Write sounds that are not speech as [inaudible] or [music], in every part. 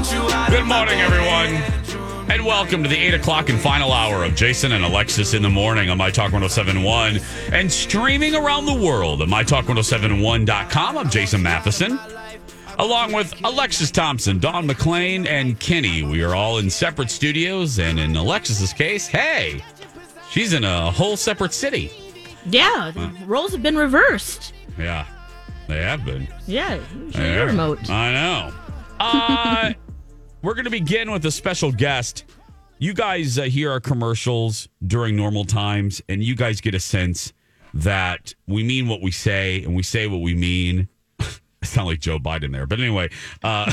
Good morning, everyone. And welcome to the 8 o'clock and final hour of Jason and Alexis in the morning on My Talk 1071 and streaming around the world at MyTalk1071.com. I'm Jason Matheson. Along with Alexis Thompson, Don McLean, and Kenny. We are all in separate studios, and in Alexis's case, hey, she's in a whole separate city. Yeah, the roles have been reversed. Yeah, they have been. Yeah, show Yeah. your remote. I know. Uh, [laughs] we're going to begin with a special guest. You guys uh, hear our commercials during normal times, and you guys get a sense that we mean what we say and we say what we mean. [laughs] I sound like Joe Biden there, but anyway. Uh,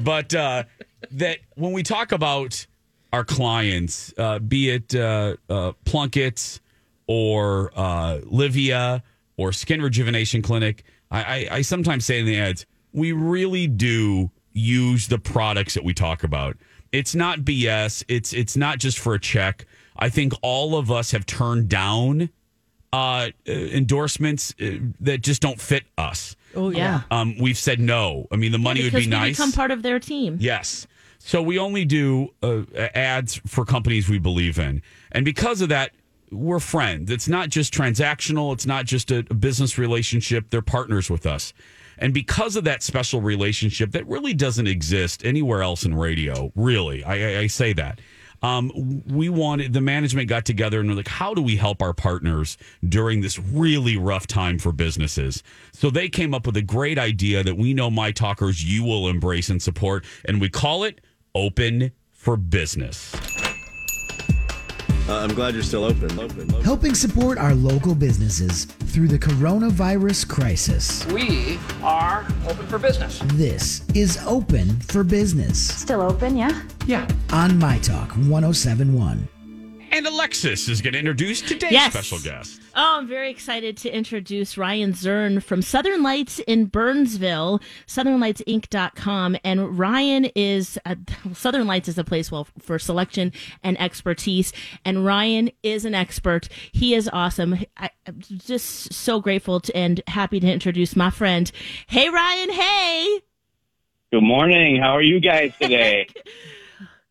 [laughs] but uh, that when we talk about our clients, uh, be it uh, uh, Plunkett's or uh, Livia or Skin Rejuvenation Clinic, I, I, I sometimes say in the ads, we really do use the products that we talk about. It's not BS. It's it's not just for a check. I think all of us have turned down uh, uh, endorsements uh, that just don't fit us. Oh yeah, Um, we've said no. I mean, the money would be we nice. become part of their team. Yes. So we only do uh, ads for companies we believe in. And because of that, we're friends. It's not just transactional, it's not just a, a business relationship. They're partners with us. And because of that special relationship that really doesn't exist anywhere else in radio, really, I, I, I say that. Um, we wanted the management got together and were like, how do we help our partners during this really rough time for businesses? So they came up with a great idea that we know my talkers you will embrace and support, and we call it Open for Business. Uh, I'm glad you're still open. Open. open. helping support our local businesses through the coronavirus crisis. We are open for business. This is Open for Business Still open, yeah? Yeah. on My Talk 1071. And Alexis is going to introduce today's Yes. special guest. Oh, I'm very excited to introduce Ryan Zurn from Southern Lights in Burnsville, southernlightsinc.com. And Ryan is, uh, [laughs] Southern Lights is a place, well, for selection and expertise. And Ryan is an expert. He is awesome. I, I'm just so grateful to, and happy to introduce my friend. Hey, Ryan. Hey. Good morning. How are you guys [laughs] today?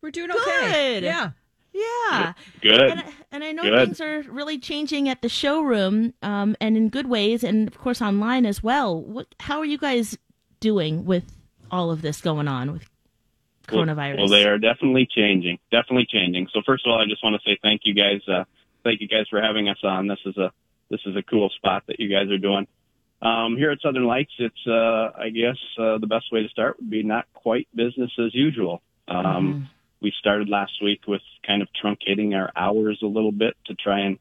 We're doing Good. Yeah. Yeah. Good. And, and I know Good. things are really changing at the showroom, um, and in good ways, and of course online as well. What? How are you guys doing with all of this going on with coronavirus? Well, they are definitely changing. Definitely changing. So first of all, I just want to say thank you guys. Uh, thank you guys for having us on. This is a this is a cool spot that you guys are doing. Um, here at Southern Lights, it's uh, I guess uh, the best way to start would be not quite business as usual. Um, Mm-hmm. We started last week with kind of truncating our hours a little bit to try and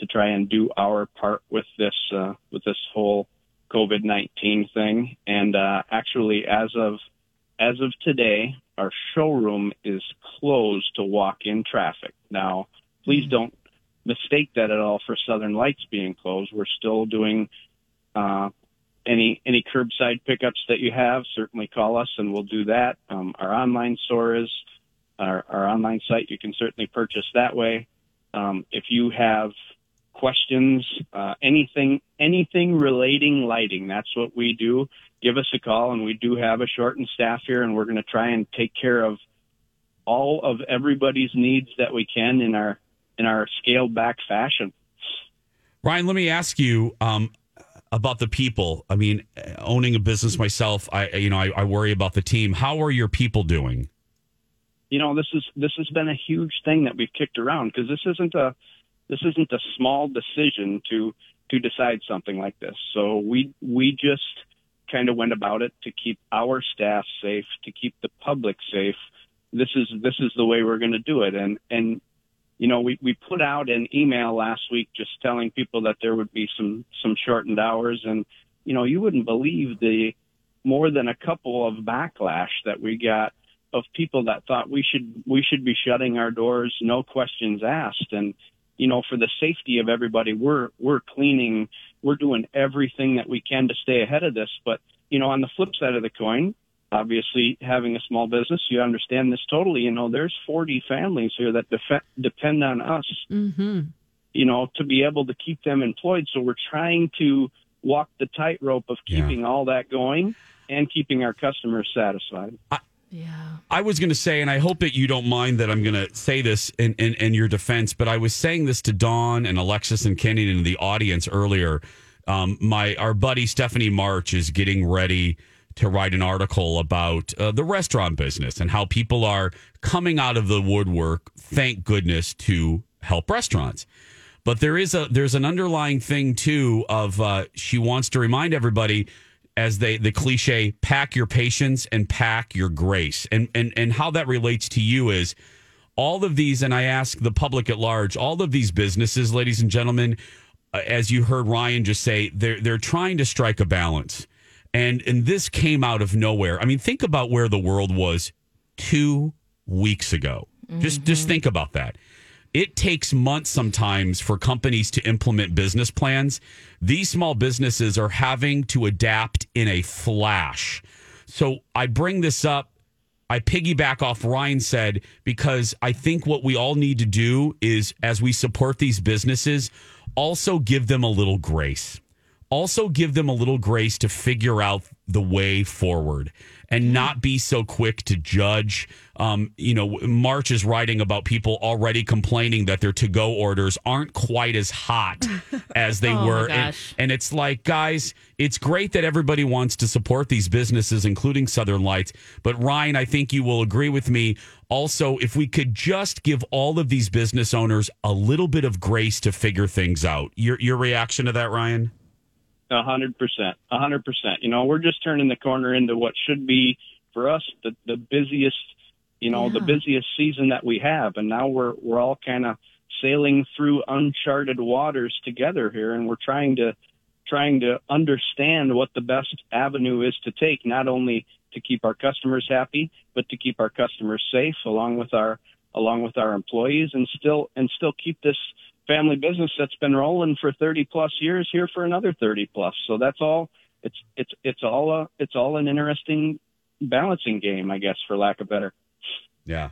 to try and do our part with this uh, with this whole COVID nineteen thing. And uh, actually, as of as of today, our showroom is closed to walk-in traffic. Now, please don't mistake that at all for Southern Lights being closed. We're still doing uh, any any curbside pickups that you have. Certainly call us, and we'll do that. Um, our online store is our, our online site. You can certainly purchase that way. Um, if you have questions, uh, anything anything relating lighting, that's what we do. Give us a call, and we do have a shortened staff here, and we're going to try and take care of all of everybody's needs that we can in our in our scaled back fashion. Ryan, let me ask you um, about the people. I mean, owning a business myself, I you know I, I worry about the team. How are your people doing? You know this is this has been a huge thing that we've kicked around because this isn't a this isn't a small decision to to decide something like this. So we we just kind of went about it to keep our staff safe to keep the public safe. This is this is the way we're going to do it. And and you know we we put out an email last week just telling people that there would be some some shortened hours. And you know you wouldn't believe the more than a couple of backlash that we got of people that thought we should we should be shutting our doors, no questions asked. And you know, for the safety of everybody, we're we're cleaning, we're doing everything that we can to stay ahead of this. But you know, on the flip side of the coin, obviously having a small business, you understand this totally. You know, there's 40 families here that def- depend on us, Mm-hmm. you know, to be able to keep them employed. So we're trying to walk the tightrope of Yeah. keeping all that going and keeping our customers satisfied. Yeah. I was going to say, and I hope that you don't mind that I'm going to say this in, in, in your defense, but I was saying this to Dawn and Alexis and Kenny and the audience earlier. Um, my our buddy Stephanie March is getting ready to write an article about uh, the restaurant business and how people are coming out of the woodwork. Thank goodness to help restaurants. But there is a there's an underlying thing too of uh, she wants to remind everybody as they the cliche pack your patience and pack your grace. And and and how that relates to you is all of these and I ask the public at large all of these businesses ladies and gentlemen uh, as you heard Ryan just say they're they're trying to strike a balance. And and this came out of nowhere. I mean think about where the world was 2 weeks ago. Just just think about that it takes months sometimes for companies to implement business plans. These small businesses are having to adapt in a flash. So I bring this up. I piggyback off Ryan said because I think what we all need to do is, as we support these businesses, also give them a little grace. Also give them a little grace to figure out the way forward and not be so quick to judge. Um, you know, March is writing about people already complaining that their to go orders aren't quite as hot [laughs] as they Oh, were. And, and it's like, guys, it's great that everybody wants to support these businesses, including Southern Lights. But Ryan, I think you will agree with me. Also, if we could just give all of these business owners a little bit of grace to figure things out. Your your reaction to that, Ryan? A hundred percent, a hundred percent. You know, we're just turning the corner into what should be for us the the busiest, you know, the busiest season that we have, and now we're we're all kind of sailing through uncharted waters together here, and we're trying to trying to understand what the best avenue is to take, not only to keep our customers happy, but to keep our customers safe, along with our along with our employees, and still and still keep this family business that's been rolling for 30 plus years here for another 30 plus. So that's all. It's it's it's all a it's all an interesting balancing game, I guess, for lack of better. Yeah.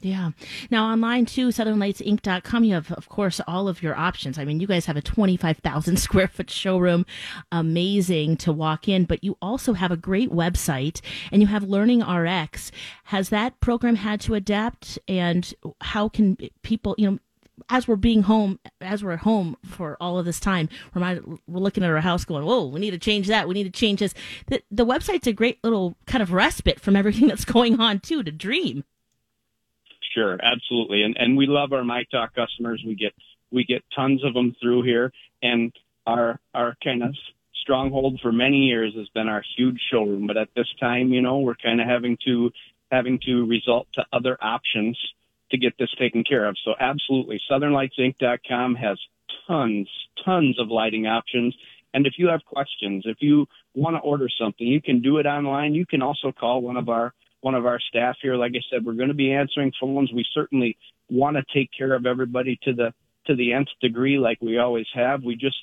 Yeah. Now online too, southernlightsinc.com, you have, of course, all of your options. I mean, you guys have a 25,000 [laughs] square foot showroom. Amazing to walk in, but you also have a great website and you have Learning RX. Has that program had to adapt and how can people, you know, as we're being home, as we're at home for all of this time, we're, we're looking at our house going, whoa, we need to change that. We need to change this. The, the website's a great little kind of respite from everything [laughs] that's going on too to dream. Sure, absolutely, and and we love our My Talk customers. We get we get tons of them through here, and our our kind of stronghold for many years has been our huge showroom. But at this time, you know, we're kind of having to having to resort to other options to get this taken care of. So absolutely, SouthernLightsInc.com has tons tons of lighting options. And if you have questions, if you want to order something, you can do it online. You can also call one of our one of our staff here. Like I said, we're going to be answering phones. We certainly want to take care of everybody to the to the nth degree, like we always have. We just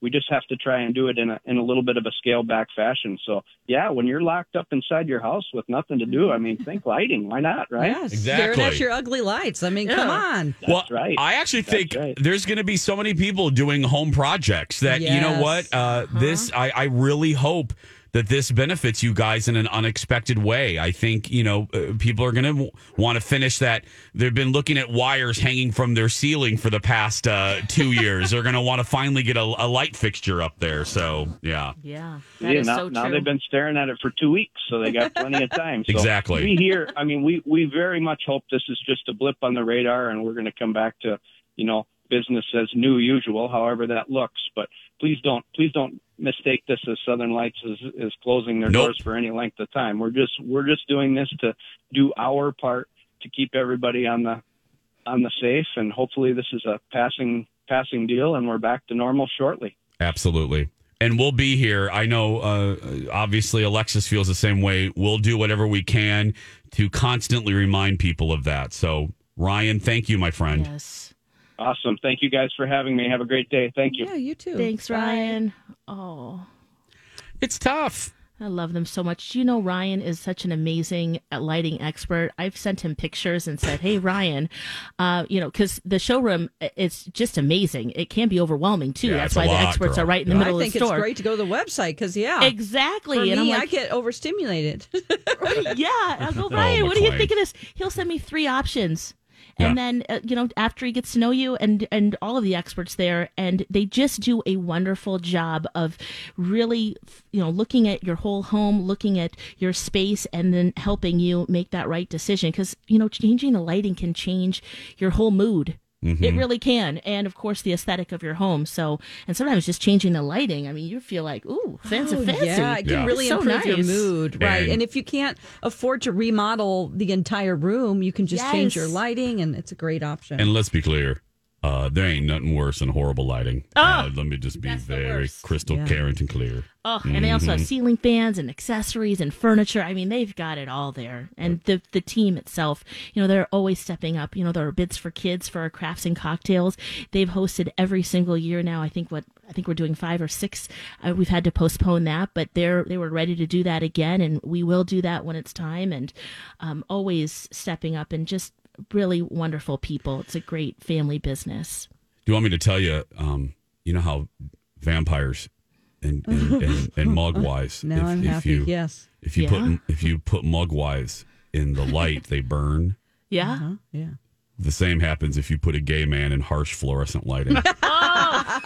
we just have to try and do it in a in a little bit of a scale back fashion. So yeah, when you're locked up inside your house with nothing to do, I mean, think lighting. Why not? Right? Yes. Exactly. Staring at your ugly lights. I mean, come on. That's well, right. I actually That's think right. there's going to be so many people doing home projects that you know what Yes. uh, this I, I really hope that this benefits you guys in an unexpected way. I think you know uh, people are going to w- want to finish that. They've been looking at wires hanging from their ceiling for the past uh, two years. They're going to want to finally get a, a light fixture up there. So yeah, Yeah. that yeah, is now, so now they've been staring at it for two weeks, so they got plenty of time. So Exactly. We here, I mean, we we very much hope this is just a blip on the radar, and we're going to come back to, you know, business as new usual, however that looks. But please don't, please don't mistake this as Southern Lights is is closing their Nope. doors for any length of time. We're just we're just doing this to do our part to keep everybody on the on the safe, and hopefully this is a passing passing deal, and we're back to normal shortly. Absolutely. And we'll be here. I know, uh, obviously, Alexis feels the same way. We'll do whatever we can to constantly remind people of that. So, Ryan, thank you, my friend. Yes. Awesome. Thank you guys for having me. Have a great day. Thank you. Yeah, you too. Thanks, Bye. Ryan. Oh. It's tough. I love them so much. You know Ryan is such an amazing lighting expert? I've sent him pictures and said, "Hey, Ryan, uh, you know, because the showroom i- it's just amazing. It can be overwhelming too. Yeah, That's it's a why the experts girl. are right in the Yeah. middle I think of the it's store. great to go to the website because yeah, Exactly. For and I'm me, like, I get overstimulated. [laughs] [laughs] yeah. I go, Oh, Ryan, what do you think of this? He'll send me three options. And then, uh, you know, after he gets to know you and, and all of the experts there, and they just do a wonderful job of really, you know, looking at your whole home, looking at your space, and then helping you make that right decision. Because, you know, changing the lighting can change your whole mood. It mm-hmm. really can. And of course, the aesthetic of your home. So, and sometimes just changing the lighting, I mean, you feel like, ooh, fancy, Oh, fancy. Yeah, it can Yeah. really So improve your mood, right? And- And, if you can't afford to remodel the entire room, you can just change your lighting, and it's a great option. And let's be clear, uh, there ain't nothing worse than horrible lighting. uh, let me just be Oh, that's the very crystal Yeah. clear and clear. Oh, and they also have Mm-hmm. ceiling fans and accessories and furniture. I mean, they've got it all there. And the the team itself, you know, they're always stepping up. You know, there are bits for kids for our crafts and cocktails. They've hosted every single year now. I think what I think we're doing five or six. Uh, we've had to postpone that, but they're they were ready to do that again, and we will do that when it's time. And um, always stepping up and just really wonderful people. It's a great family business. Do you want me to tell you? Um, you know how vampires and and, and, and [laughs] mogwais. now if, I'm if happy. You, yes. If you Yeah. put if you put mogwais in the light, they burn. Yeah. Huh? Yeah. The same happens if you put a gay man in harsh fluorescent lighting. [laughs]